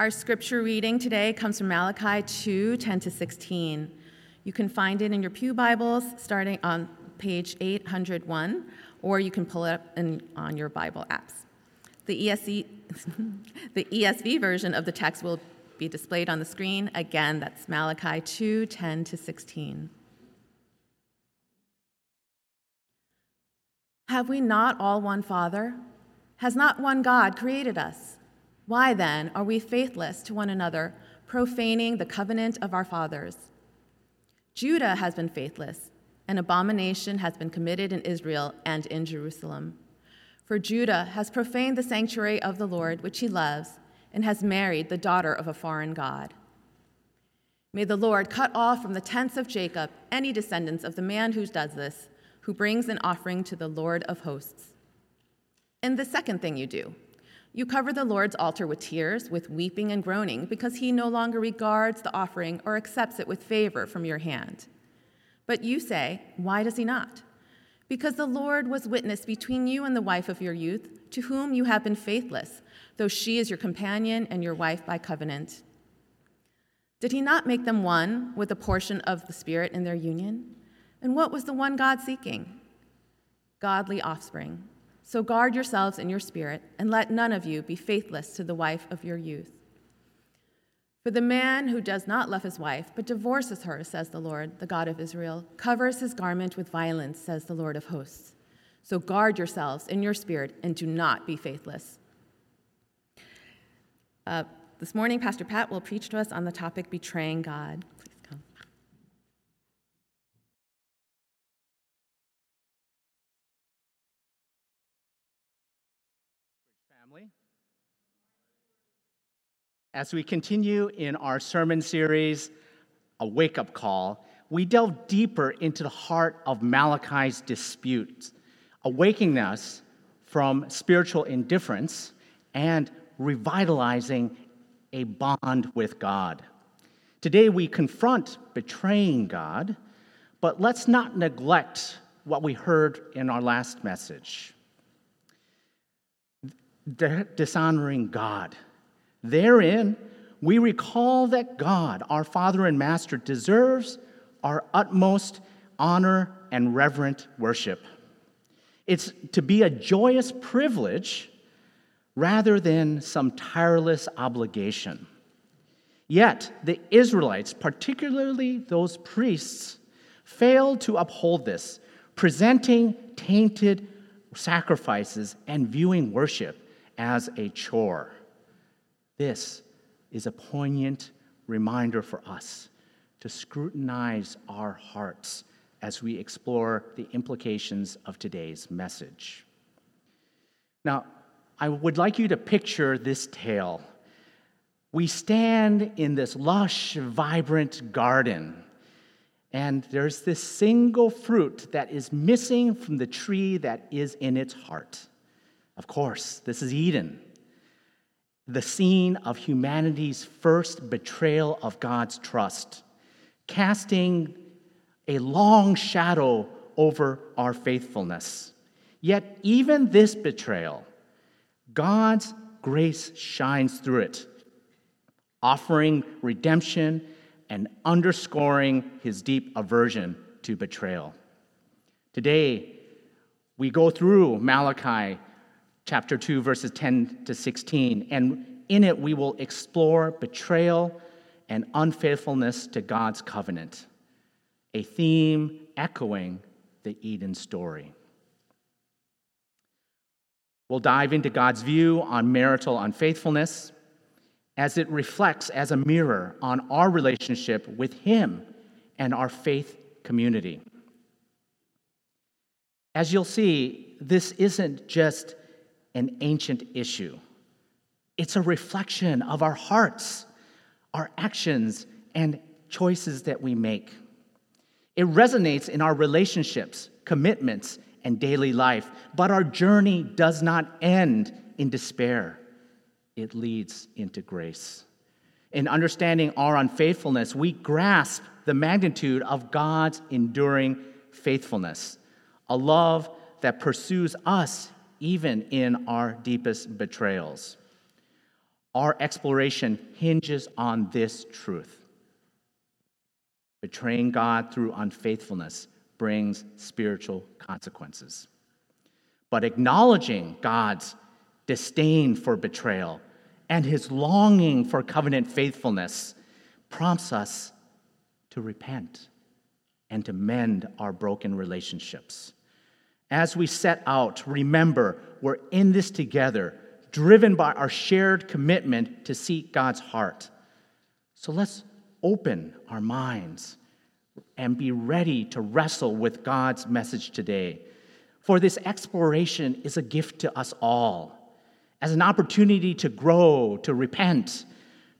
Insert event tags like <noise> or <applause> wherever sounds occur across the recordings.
Our scripture reading today comes from Malachi 2 10 to 16. You can find it in your Pew Bibles starting on page 801, or you can pull it up in, on your Bible apps. The ESV, <laughs> the ESV version of the text will be displayed on the screen. Again, that's Malachi 2 10 to 16. Have we not all one Father? Has not one God created us? Why then are we faithless to one another, profaning the covenant of our fathers? Judah has been faithless. An abomination has been committed in Israel and in Jerusalem. For Judah has profaned the sanctuary of the Lord, which he loves, and has married the daughter of a foreign God. May the Lord cut off from the tents of Jacob any descendants of the man who does this, who brings an offering to the Lord of hosts. And the second thing you do, you cover the Lord's altar with tears, with weeping and groaning, because he no longer regards the offering or accepts it with favor from your hand. But you say, Why does he not? Because the Lord was witness between you and the wife of your youth, to whom you have been faithless, though she is your companion and your wife by covenant. Did he not make them one with a portion of the Spirit in their union? And what was the one God seeking? Godly offspring. So guard yourselves in your spirit, and let none of you be faithless to the wife of your youth. For the man who does not love his wife, but divorces her, says the Lord, the God of Israel, covers his garment with violence, says the Lord of hosts. So guard yourselves in your spirit, and do not be faithless. Uh, this morning, Pastor Pat will preach to us on the topic betraying God. As we continue in our sermon series, A Wake Up Call, we delve deeper into the heart of Malachi's dispute, awakening us from spiritual indifference and revitalizing a bond with God. Today we confront betraying God, but let's not neglect what we heard in our last message dishonoring God Therein, we recall that God, our Father and Master, deserves our utmost honor and reverent worship. It's to be a joyous privilege rather than some tireless obligation. Yet, the Israelites, particularly those priests, failed to uphold this, presenting tainted sacrifices and viewing worship as a chore. This is a poignant reminder for us to scrutinize our hearts as we explore the implications of today's message. Now, I would like you to picture this tale. We stand in this lush, vibrant garden, and there's this single fruit that is missing from the tree that is in its heart. Of course, this is Eden the scene of humanity's first betrayal of God's trust, casting a long shadow over our faithfulness. Yet, even this betrayal, God's grace shines through it, offering redemption and underscoring his deep aversion to betrayal. Today, we go through Malachi chapter 2, verses 10 to 16. And in it, we will explore betrayal and unfaithfulness to God's covenant, a theme echoing the Eden story. We'll dive into God's view on marital unfaithfulness as it reflects as a mirror on our relationship with Him and our faith community. As you'll see, this isn't just an ancient issue. It's a reflection of our hearts, our actions, and choices that we make. It resonates in our relationships, commitments, and daily life, but our journey does not end in despair. It leads into grace. In understanding our unfaithfulness, we grasp the magnitude of God's enduring faithfulness, a love that pursues us even in our deepest betrayals. our exploration hinges on this truth. Betraying God through unfaithfulness brings spiritual consequences. But acknowledging God's disdain for betrayal and his longing for covenant faithfulness prompts us to repent and to mend our broken relationships. As we set out, remember we're in this together, driven by our shared commitment to seek God's heart. So let's open our minds and be ready to wrestle with God's message today. For this exploration is a gift to us all, as an opportunity to grow, to repent,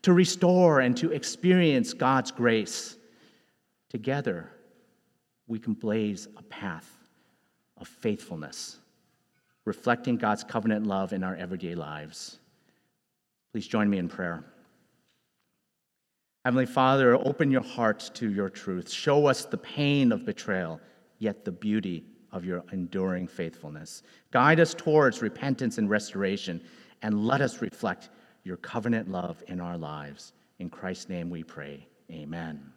to restore, and to experience God's grace. Together, we can blaze a path of faithfulness, reflecting God's covenant love in our everyday lives. Please join me in prayer. Heavenly Father, open your heart to your truth. Show us the pain of betrayal, yet the beauty of your enduring faithfulness. Guide us towards repentance and restoration, and let us reflect your covenant love in our lives. In Christ's name we pray. Amen.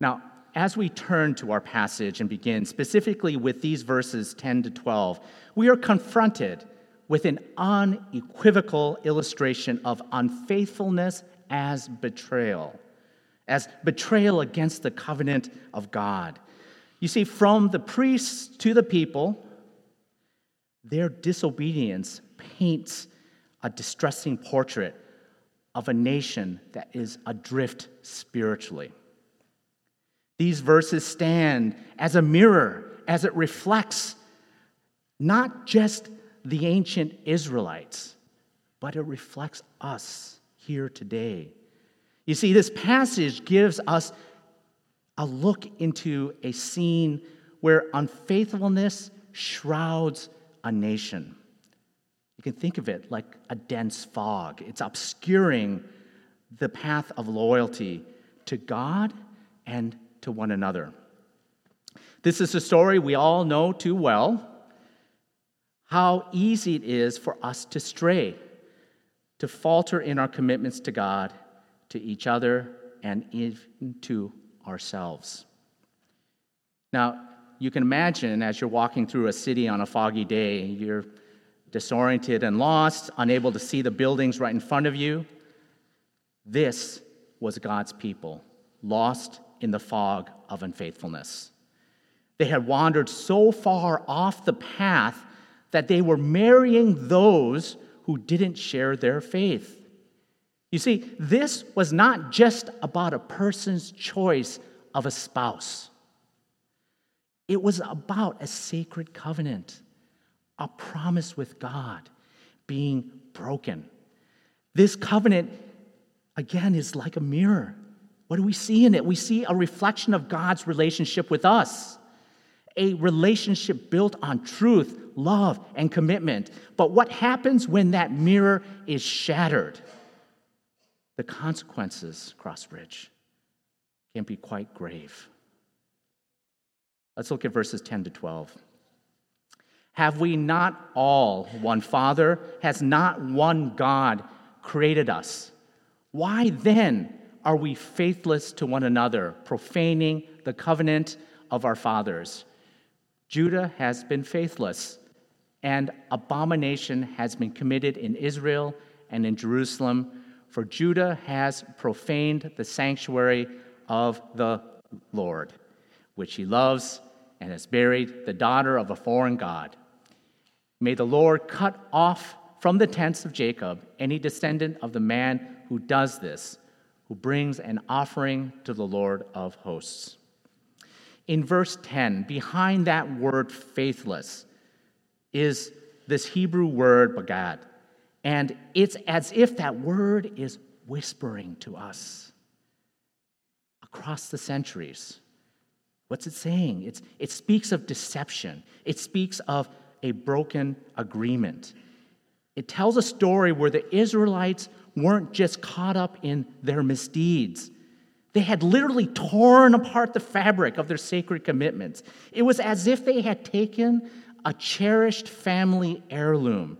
Now, as we turn to our passage and begin specifically with these verses 10 to 12, we are confronted with an unequivocal illustration of unfaithfulness as betrayal, as betrayal against the covenant of God. You see, from the priests to the people, their disobedience paints a distressing portrait of a nation that is adrift spiritually. These verses stand as a mirror as it reflects not just the ancient Israelites, but it reflects us here today. You see, this passage gives us a look into a scene where unfaithfulness shrouds a nation. You can think of it like a dense fog, it's obscuring the path of loyalty to God and to one another. This is a story we all know too well how easy it is for us to stray, to falter in our commitments to God, to each other, and even to ourselves. Now, you can imagine as you're walking through a city on a foggy day, you're disoriented and lost, unable to see the buildings right in front of you. This was God's people, lost in the fog of unfaithfulness. They had wandered so far off the path that they were marrying those who didn't share their faith. You see, this was not just about a person's choice of a spouse, it was about a sacred covenant, a promise with God being broken. This covenant, again, is like a mirror. What do we see in it? We see a reflection of God's relationship with us, a relationship built on truth, love, and commitment. But what happens when that mirror is shattered? The consequences, Crossbridge, can be quite grave. Let's look at verses 10 to 12. Have we not all one Father? Has not one God created us? Why then? Are we faithless to one another, profaning the covenant of our fathers? Judah has been faithless, and abomination has been committed in Israel and in Jerusalem, for Judah has profaned the sanctuary of the Lord, which he loves, and has buried the daughter of a foreign God. May the Lord cut off from the tents of Jacob any descendant of the man who does this who brings an offering to the Lord of hosts. In verse 10, behind that word faithless is this Hebrew word bagad. And it's as if that word is whispering to us across the centuries. What's it saying? It's, it speaks of deception, it speaks of a broken agreement. It tells a story where the Israelites weren't just caught up in their misdeeds. They had literally torn apart the fabric of their sacred commitments. It was as if they had taken a cherished family heirloom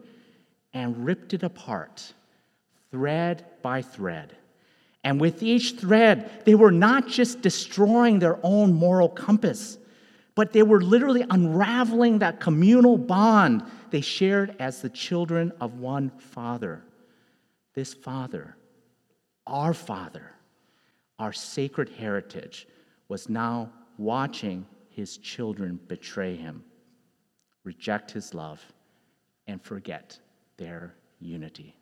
and ripped it apart, thread by thread. And with each thread, they were not just destroying their own moral compass, but they were literally unraveling that communal bond they shared as the children of one Father. This Father, our Father, our sacred heritage, was now watching his children betray him, reject his love, and forget their unity.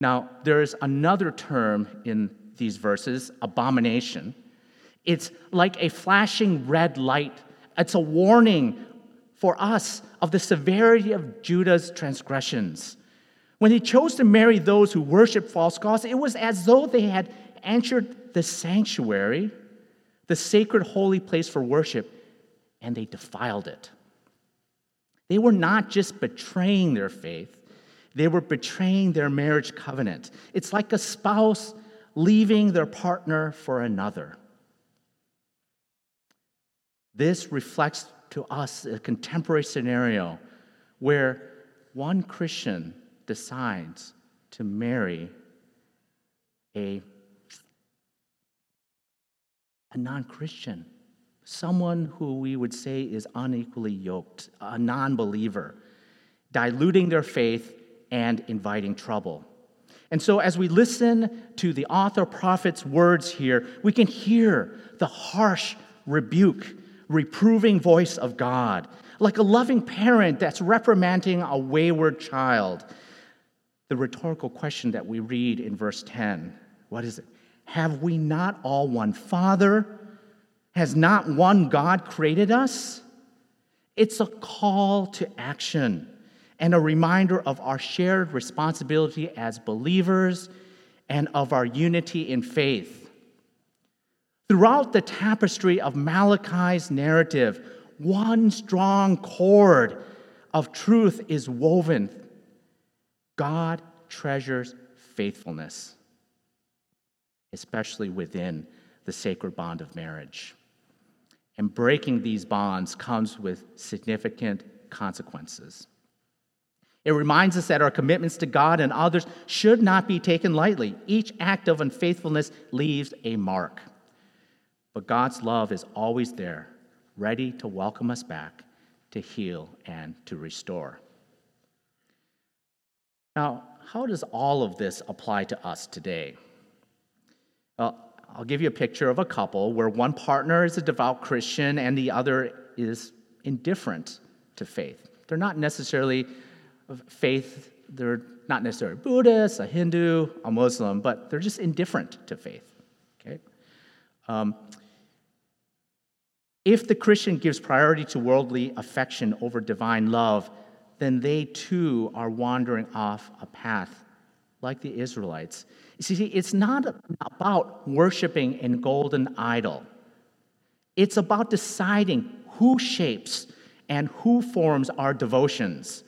Now, there is another term in these verses, abomination. It's like a flashing red light. It's a warning for us of the severity of Judah's transgressions. When he chose to marry those who worship false gods, it was as though they had entered the sanctuary, the sacred holy place for worship, and they defiled it. They were not just betraying their faith, they were betraying their marriage covenant. It's like a spouse leaving their partner for another. This reflects to us a contemporary scenario where one Christian decides to marry a, a non Christian, someone who we would say is unequally yoked, a non believer, diluting their faith and inviting trouble. And so, as we listen to the author prophet's words here, we can hear the harsh rebuke, reproving voice of God, like a loving parent that's reprimanding a wayward child. The rhetorical question that we read in verse 10 what is it? Have we not all one Father? Has not one God created us? It's a call to action and a reminder of our shared responsibility as believers and of our unity in faith. Throughout the tapestry of Malachi's narrative, one strong cord of truth is woven. God treasures faithfulness, especially within the sacred bond of marriage. And breaking these bonds comes with significant consequences. It reminds us that our commitments to God and others should not be taken lightly. Each act of unfaithfulness leaves a mark. But God's love is always there, ready to welcome us back, to heal, and to restore. Now, how does all of this apply to us today? Well, I'll give you a picture of a couple where one partner is a devout Christian and the other is indifferent to faith. They're not necessarily faith, they're not necessarily Buddhist, a Hindu, a Muslim, but they're just indifferent to faith. Okay? Um, if the Christian gives priority to worldly affection over divine love, then they too are wandering off a path like the Israelites. You see, it's not about worshiping a golden idol. It's about deciding who shapes and who forms our devotions.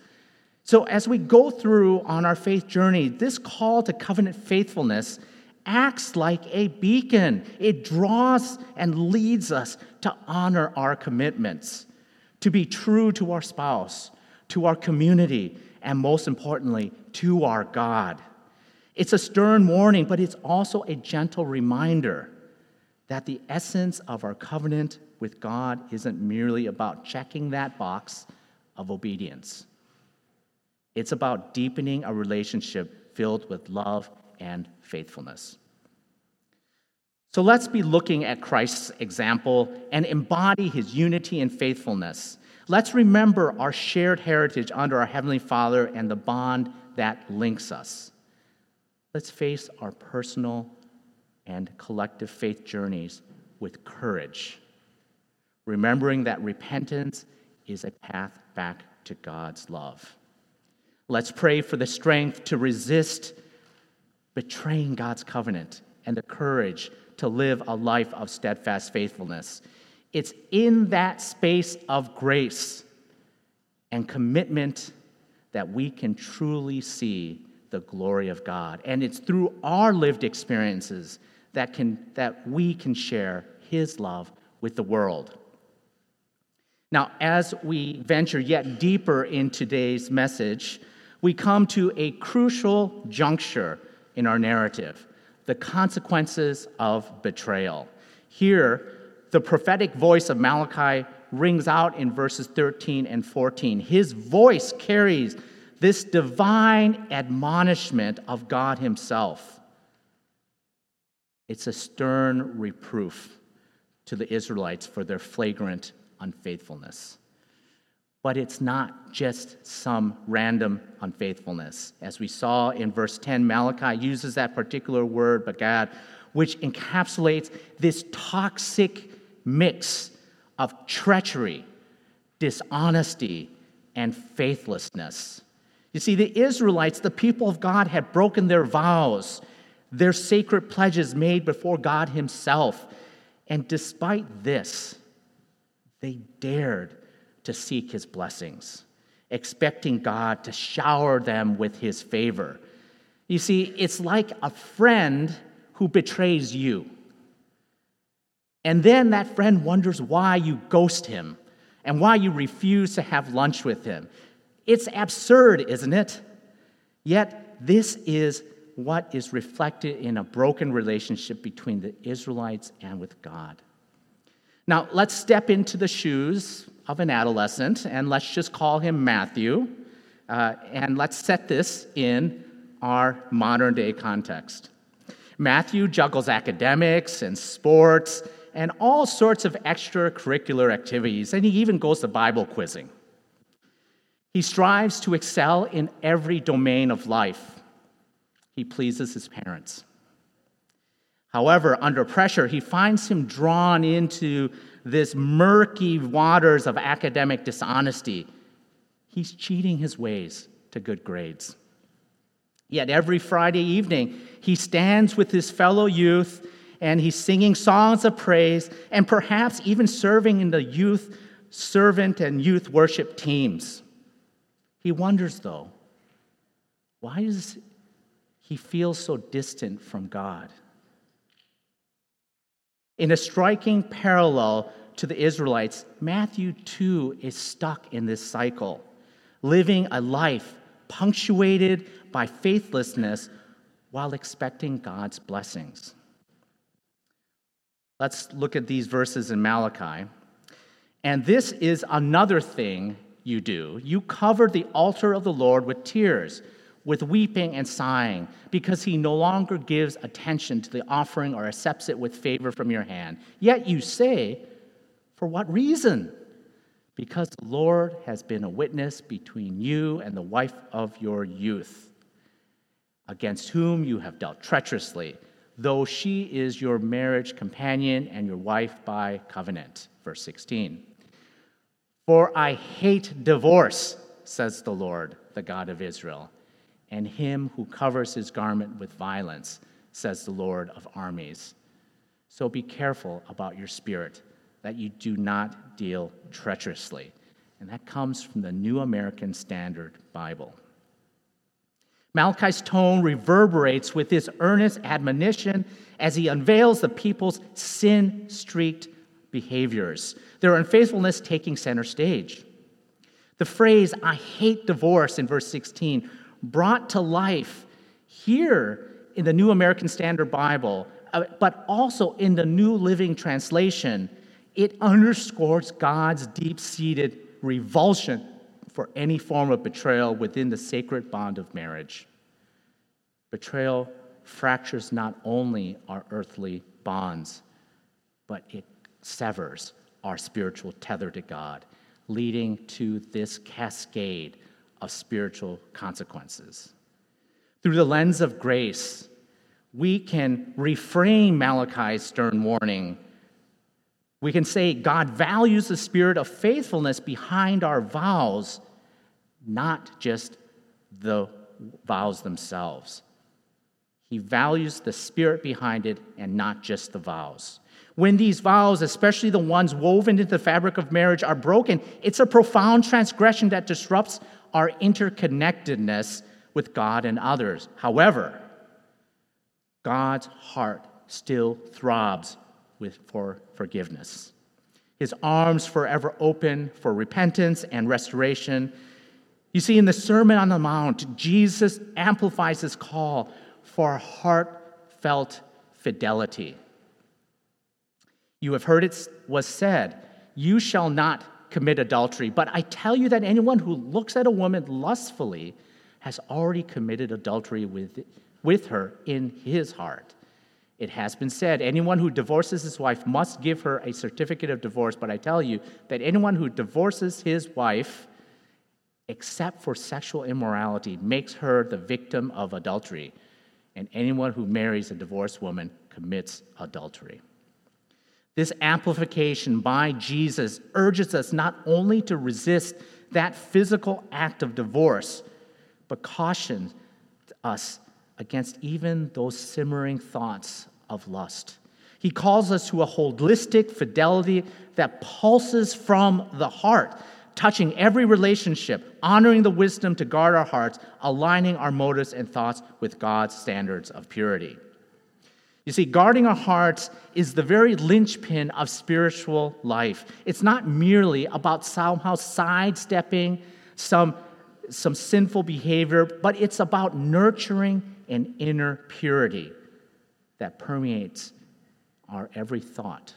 So, as we go through on our faith journey, this call to covenant faithfulness acts like a beacon. It draws and leads us to honor our commitments, to be true to our spouse, to our community, and most importantly, to our God. It's a stern warning, but it's also a gentle reminder that the essence of our covenant with God isn't merely about checking that box of obedience. It's about deepening a relationship filled with love and faithfulness. So let's be looking at Christ's example and embody his unity and faithfulness. Let's remember our shared heritage under our Heavenly Father and the bond that links us. Let's face our personal and collective faith journeys with courage, remembering that repentance is a path back to God's love. Let's pray for the strength to resist betraying God's covenant and the courage to live a life of steadfast faithfulness. It's in that space of grace and commitment that we can truly see the glory of God. And it's through our lived experiences that, can, that we can share His love with the world. Now, as we venture yet deeper in today's message, we come to a crucial juncture in our narrative the consequences of betrayal. Here, the prophetic voice of Malachi rings out in verses 13 and 14. His voice carries this divine admonishment of God Himself. It's a stern reproof to the Israelites for their flagrant unfaithfulness. But it's not just some random unfaithfulness. As we saw in verse 10, Malachi uses that particular word, bagad, which encapsulates this toxic mix of treachery, dishonesty, and faithlessness. You see, the Israelites, the people of God, had broken their vows, their sacred pledges made before God Himself. And despite this, they dared to seek his blessings, expecting God to shower them with his favor. You see, it's like a friend who betrays you. And then that friend wonders why you ghost him and why you refuse to have lunch with him. It's absurd, isn't it? Yet, this is what is reflected in a broken relationship between the Israelites and with God. Now, let's step into the shoes of an adolescent, and let's just call him Matthew. Uh, and let's set this in our modern day context. Matthew juggles academics and sports and all sorts of extracurricular activities, and he even goes to Bible quizzing. He strives to excel in every domain of life. He pleases his parents. However, under pressure, he finds him drawn into this murky waters of academic dishonesty. He's cheating his ways to good grades. Yet every Friday evening, he stands with his fellow youth and he's singing songs of praise and perhaps even serving in the youth servant and youth worship teams. He wonders, though, why does he feel so distant from God? In a striking parallel to the Israelites, Matthew too is stuck in this cycle, living a life punctuated by faithlessness while expecting God's blessings. Let's look at these verses in Malachi. And this is another thing you do. You cover the altar of the Lord with tears with weeping and sighing, because he no longer gives attention to the offering or accepts it with favor from your hand. Yet you say, For what reason? Because the Lord has been a witness between you and the wife of your youth, against whom you have dealt treacherously, though she is your marriage companion and your wife by covenant. Verse 16. For I hate divorce, says the Lord, the God of Israel and him who covers his garment with violence, says the Lord of armies. So be careful about your spirit, that you do not deal treacherously. And that comes from the New American Standard Bible. Malachi's tone reverberates with his earnest admonition as he unveils the people's sin streaked behaviors, their unfaithfulness taking center stage. The phrase, I hate divorce, in verse 16, brought to life here in the New American Standard Bible, uh, but also in the New Living Translation, it underscores God's deep seated revulsion for any form of betrayal within the sacred bond of marriage. Betrayal fractures not only our earthly bonds, but it severs our spiritual tether to God, leading to this cascade of spiritual consequences. Through the lens of grace, we can reframe Malachi's stern warning. We can say God values the spirit of faithfulness behind our vows, not just the vows themselves. He values the spirit behind it and not just the vows. When these vows, especially the ones woven into the fabric of marriage, are broken, it's a profound transgression that disrupts our interconnectedness with God and others. However, God's heart still throbs with, for forgiveness. His arms forever open for repentance and restoration. You see, in the Sermon on the Mount, Jesus amplifies his call for heartfelt fidelity. You have heard it was said, You shall not commit adultery. But I tell you that anyone who looks at a woman lustfully has already committed adultery with, with her in his heart. It has been said, anyone who divorces his wife must give her a certificate of divorce. But I tell you that anyone who divorces his wife, except for sexual immorality, makes her the victim of adultery. And anyone who marries a divorced woman commits adultery. This amplification by Jesus urges us not only to resist that physical act of divorce, but cautions us against even those simmering thoughts of lust. He calls us to a holistic fidelity that pulses from the heart, touching every relationship, honoring the wisdom to guard our hearts, aligning our motives and thoughts with God's standards of purity. You see, guarding our hearts is the very linchpin of spiritual life. It's not merely about somehow sidestepping some, some sinful behavior, but it's about nurturing an inner purity that permeates our every thought,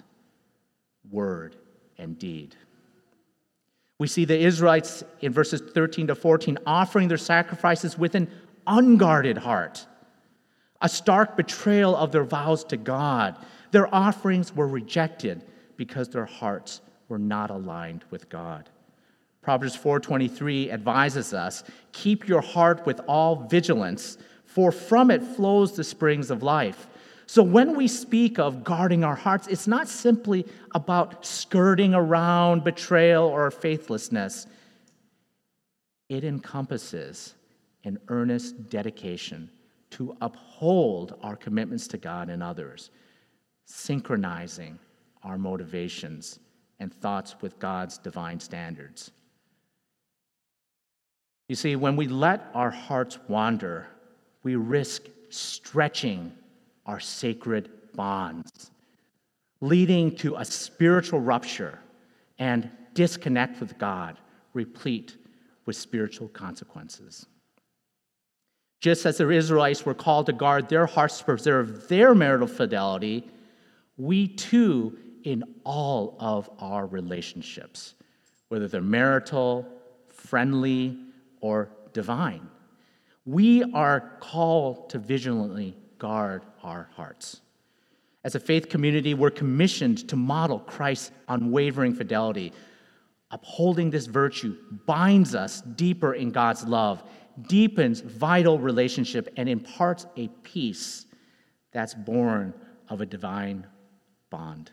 word, and deed. We see the Israelites in verses 13 to 14 offering their sacrifices with an unguarded heart a stark betrayal of their vows to God. Their offerings were rejected because their hearts were not aligned with God. Proverbs 4:23 advises us, "Keep your heart with all vigilance, for from it flows the springs of life." So when we speak of guarding our hearts, it's not simply about skirting around betrayal or faithlessness. It encompasses an earnest dedication to uphold our commitments to God and others, synchronizing our motivations and thoughts with God's divine standards. You see, when we let our hearts wander, we risk stretching our sacred bonds, leading to a spiritual rupture and disconnect with God, replete with spiritual consequences. Just as the Israelites were called to guard their hearts to preserve their marital fidelity, we too, in all of our relationships, whether they're marital, friendly, or divine, we are called to vigilantly guard our hearts. As a faith community, we're commissioned to model Christ's unwavering fidelity. Upholding this virtue binds us deeper in God's love deepens vital relationship and imparts a peace that's born of a divine bond.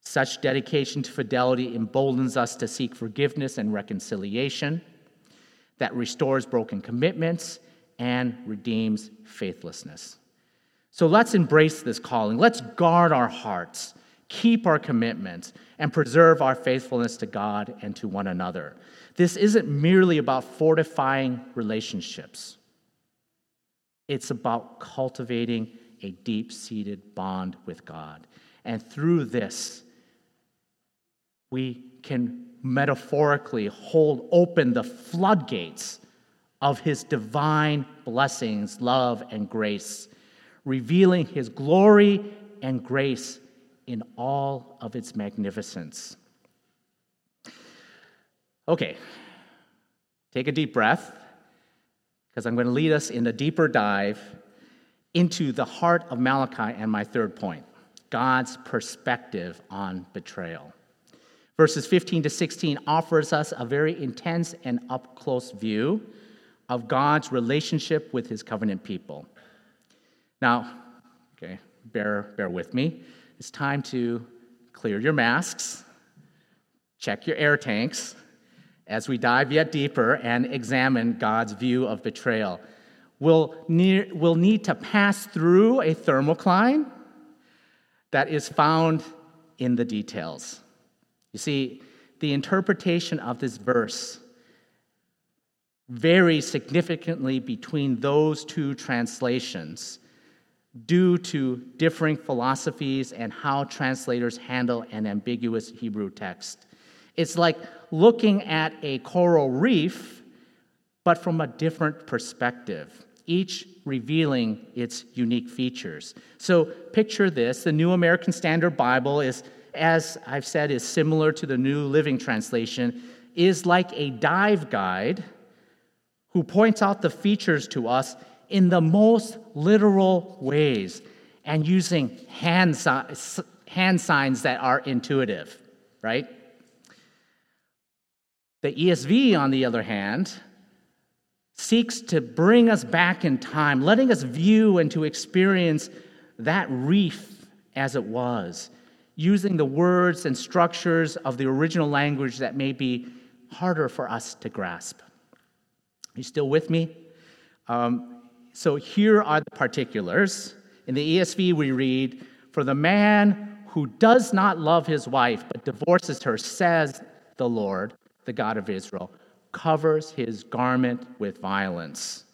Such dedication to fidelity emboldens us to seek forgiveness and reconciliation that restores broken commitments and redeems faithlessness. So let's embrace this calling. Let's guard our hearts, keep our commitments, and preserve our faithfulness to God and to one another. This isn't merely about fortifying relationships, it's about cultivating a deep seated bond with God. And through this, we can metaphorically hold open the floodgates of His divine blessings, love, and grace, revealing His glory and grace in all of its magnificence. Okay, take a deep breath because I'm going to lead us in a deeper dive into the heart of Malachi and my third point God's perspective on betrayal. Verses 15 to 16 offers us a very intense and up close view of God's relationship with his covenant people. Now, okay, bear, bear with me. It's time to clear your masks, check your air tanks, as we dive yet deeper and examine God's view of betrayal. We'll we'll need to pass through a thermocline that is found in the details. You see, the interpretation of this verse varies significantly between those two translations due to differing philosophies and how translators handle an ambiguous Hebrew text. It's like looking at a coral reef but from a different perspective, each revealing its unique features. So picture this the New American Standard Bible is, as I've said, is similar to the New Living Translation, is like a dive guide who points out the features to us in the most literal ways and using hand, si- hand signs that are intuitive, right? The ESV, on the other hand, seeks to bring us back in time, letting us view and to experience that reef as it was, using the words and structures of the original language that may be harder for us to grasp. Are you still with me? Um, so here are the particulars. In the ESV, we read, For the man who does not love his wife but divorces her, says the Lord, the God of Israel, covers his garment with violence.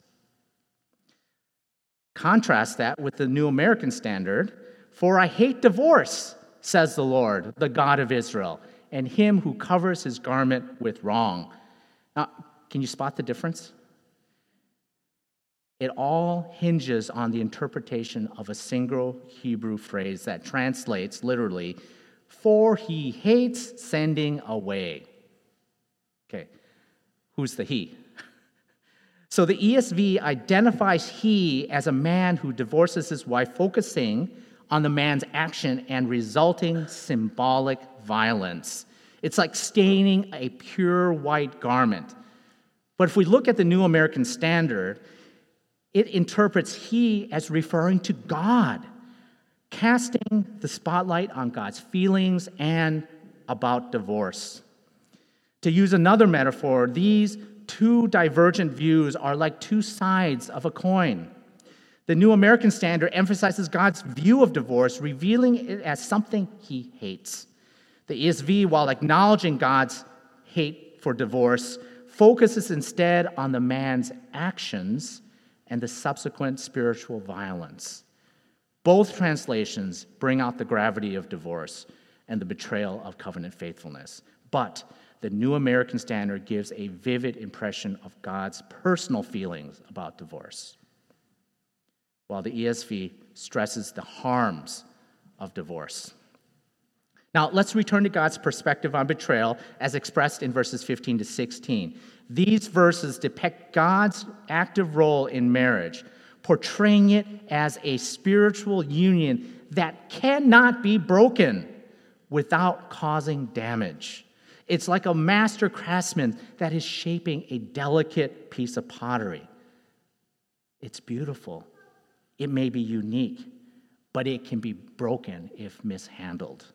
Contrast that with the New American Standard For I hate divorce, says the Lord, the God of Israel, and him who covers his garment with wrong. Now, can you spot the difference? It all hinges on the interpretation of a single Hebrew phrase that translates literally, for he hates sending away. Okay, who's the he? <laughs> So the ESV identifies he as a man who divorces his wife, focusing on the man's action and resulting symbolic violence. It's like staining a pure white garment. But if we look at the New American Standard, it interprets he as referring to God, casting the spotlight on God's feelings and about divorce. To use another metaphor, these two divergent views are like two sides of a coin. The New American Standard emphasizes God's view of divorce, revealing it as something he hates. The ESV, while acknowledging God's hate for divorce, focuses instead on the man's actions and the subsequent spiritual violence. Both translations bring out the gravity of divorce and the betrayal of covenant faithfulness. But the New American Standard gives a vivid impression of God's personal feelings about divorce, while the ESV stresses the harms of divorce. Now, let's return to God's perspective on betrayal as expressed in verses 15 to 16. These verses depict God's active role in marriage, portraying it as a spiritual union that cannot be broken without causing damage. It's like a master craftsman that is shaping a delicate piece of pottery. It's beautiful. It may be unique, but it can be broken if mishandled.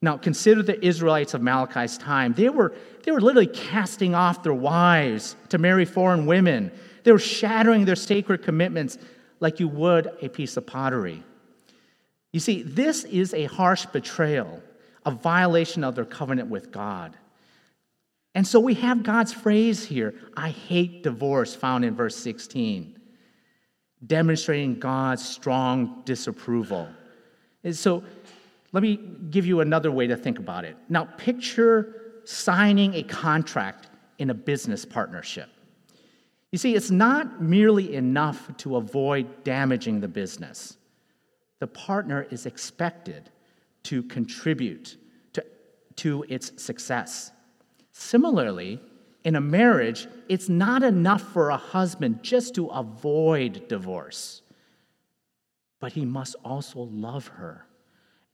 Now, consider the Israelites of Malachi's time. They were, they were literally casting off their wives to marry foreign women. They were shattering their sacred commitments like you would a piece of pottery. You see, this is a harsh betrayal, a violation of their covenant with God. And so we have God's phrase here I hate divorce, found in verse 16, demonstrating God's strong disapproval. And so let me give you another way to think about it. Now, picture signing a contract in a business partnership. You see, it's not merely enough to avoid damaging the business. The partner is expected to contribute to, to its success. Similarly, in a marriage, it's not enough for a husband just to avoid divorce, but he must also love her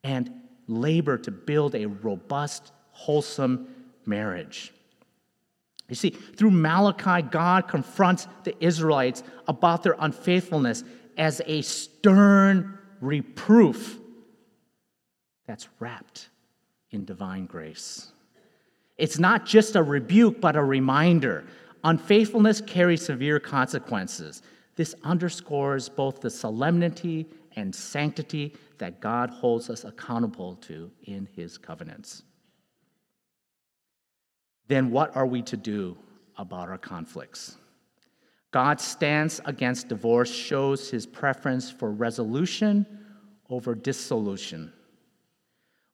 and labor to build a robust, wholesome marriage. You see, through Malachi, God confronts the Israelites about their unfaithfulness as a stern reproof that's wrapped in divine grace. It's not just a rebuke, but a reminder. Unfaithfulness carries severe consequences. This underscores both the solemnity and sanctity that God holds us accountable to in his covenants. Then what are we to do about our conflicts? God's stance against divorce shows his preference for resolution over dissolution.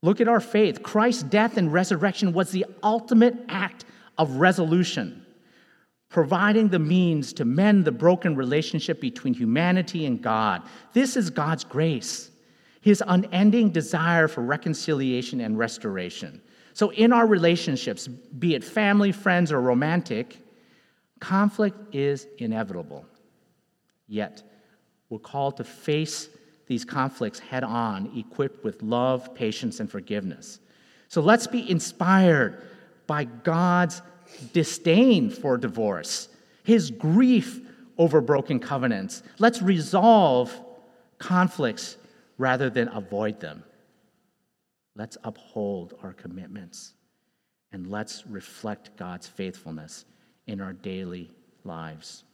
Look at our faith. Christ's death and resurrection was the ultimate act of resolution. Providing the means to mend the broken relationship between humanity and God. This is God's grace, His unending desire for reconciliation and restoration. So, in our relationships, be it family, friends, or romantic, conflict is inevitable. Yet, we're called to face these conflicts head on, equipped with love, patience, and forgiveness. So, let's be inspired by God's disdain for divorce, his grief over broken covenants. Let's resolve conflicts rather than avoid them. Let's uphold our commitments and let's reflect God's faithfulness in our daily lives.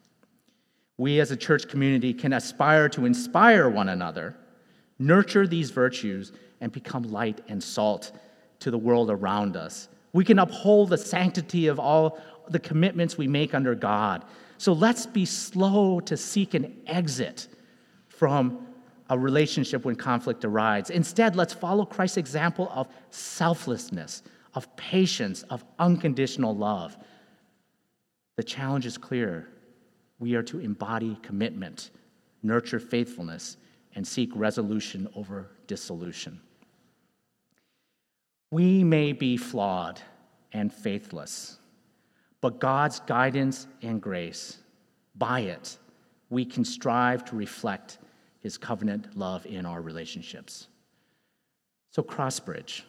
We as a church community can aspire to inspire one another, nurture these virtues, and become light and salt to the world around us. We can uphold the sanctity of all the commitments we make under God. So let's be slow to seek an exit from a relationship when conflict arises. Instead, let's follow Christ's example of selflessness, of patience, of unconditional love. The challenge is clear. We are to embody commitment, nurture faithfulness, and seek resolution over dissolution. We may be flawed and faithless, but God's guidance and grace, by it, we can strive to reflect his covenant love in our relationships. So, Crossbridge,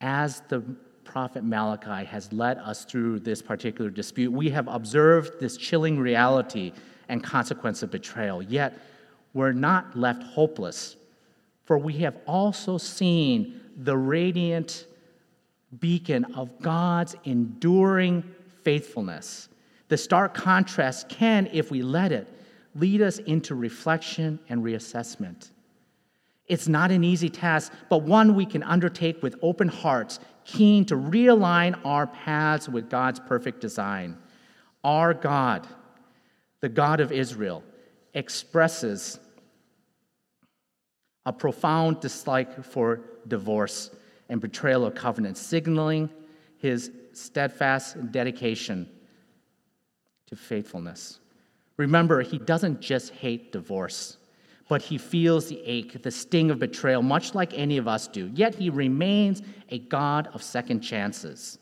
as the prophet Malachi has led us through this particular dispute, we have observed this chilling reality and consequence of betrayal. Yet, we're not left hopeless, for we have also seen the radiant beacon of God's enduring faithfulness. The stark contrast can, if we let it, lead us into reflection and reassessment. It's not an easy task, but one we can undertake with open hearts, keen to realign our paths with God's perfect design. Our God, the God of Israel, expresses a profound dislike for divorce and betrayal of covenant, signaling his steadfast dedication to faithfulness. Remember, he doesn't just hate divorce, but he feels the ache, the sting of betrayal, much like any of us do. Yet he remains a God of second chances.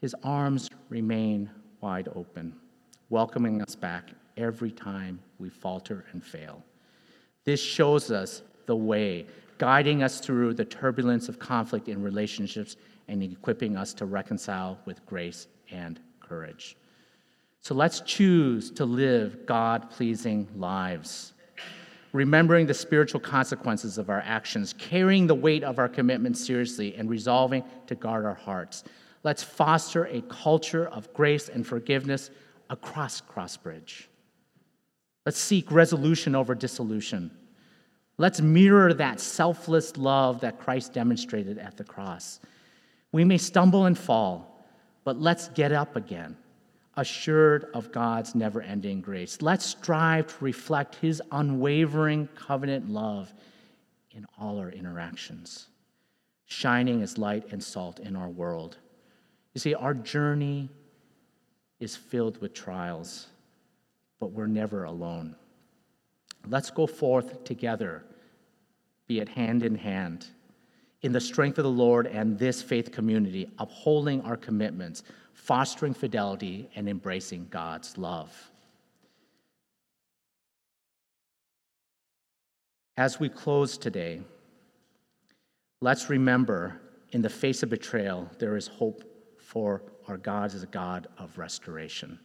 His arms remain wide open, welcoming us back every time we falter and fail. This shows us the way, guiding us through the turbulence of conflict in relationships and equipping us to reconcile with grace and courage. So let's choose to live God pleasing lives, remembering the spiritual consequences of our actions, carrying the weight of our commitment seriously, and resolving to guard our hearts. Let's foster a culture of grace and forgiveness across Crossbridge. Let's seek resolution over dissolution. Let's mirror that selfless love that Christ demonstrated at the cross. We may stumble and fall, but let's get up again, assured of God's never ending grace. Let's strive to reflect his unwavering covenant love in all our interactions, shining as light and salt in our world. You see, our journey is filled with trials, but we're never alone. Let's go forth together, be it hand in hand, in the strength of the Lord and this faith community, upholding our commitments, fostering fidelity, and embracing God's love. As we close today, let's remember in the face of betrayal, there is hope for our God as a God of restoration.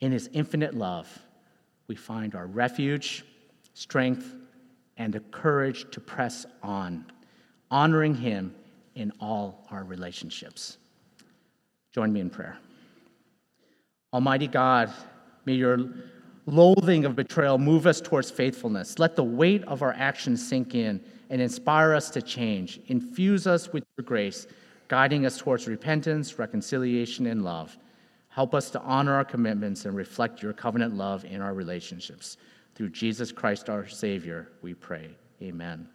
In his infinite love, we find our refuge, strength, and the courage to press on, honoring Him in all our relationships. Join me in prayer. Almighty God, may your loathing of betrayal move us towards faithfulness. Let the weight of our actions sink in and inspire us to change. Infuse us with your grace, guiding us towards repentance, reconciliation, and love. Help us to honor our commitments and reflect your covenant love in our relationships. Through Jesus Christ our Savior, we pray. Amen.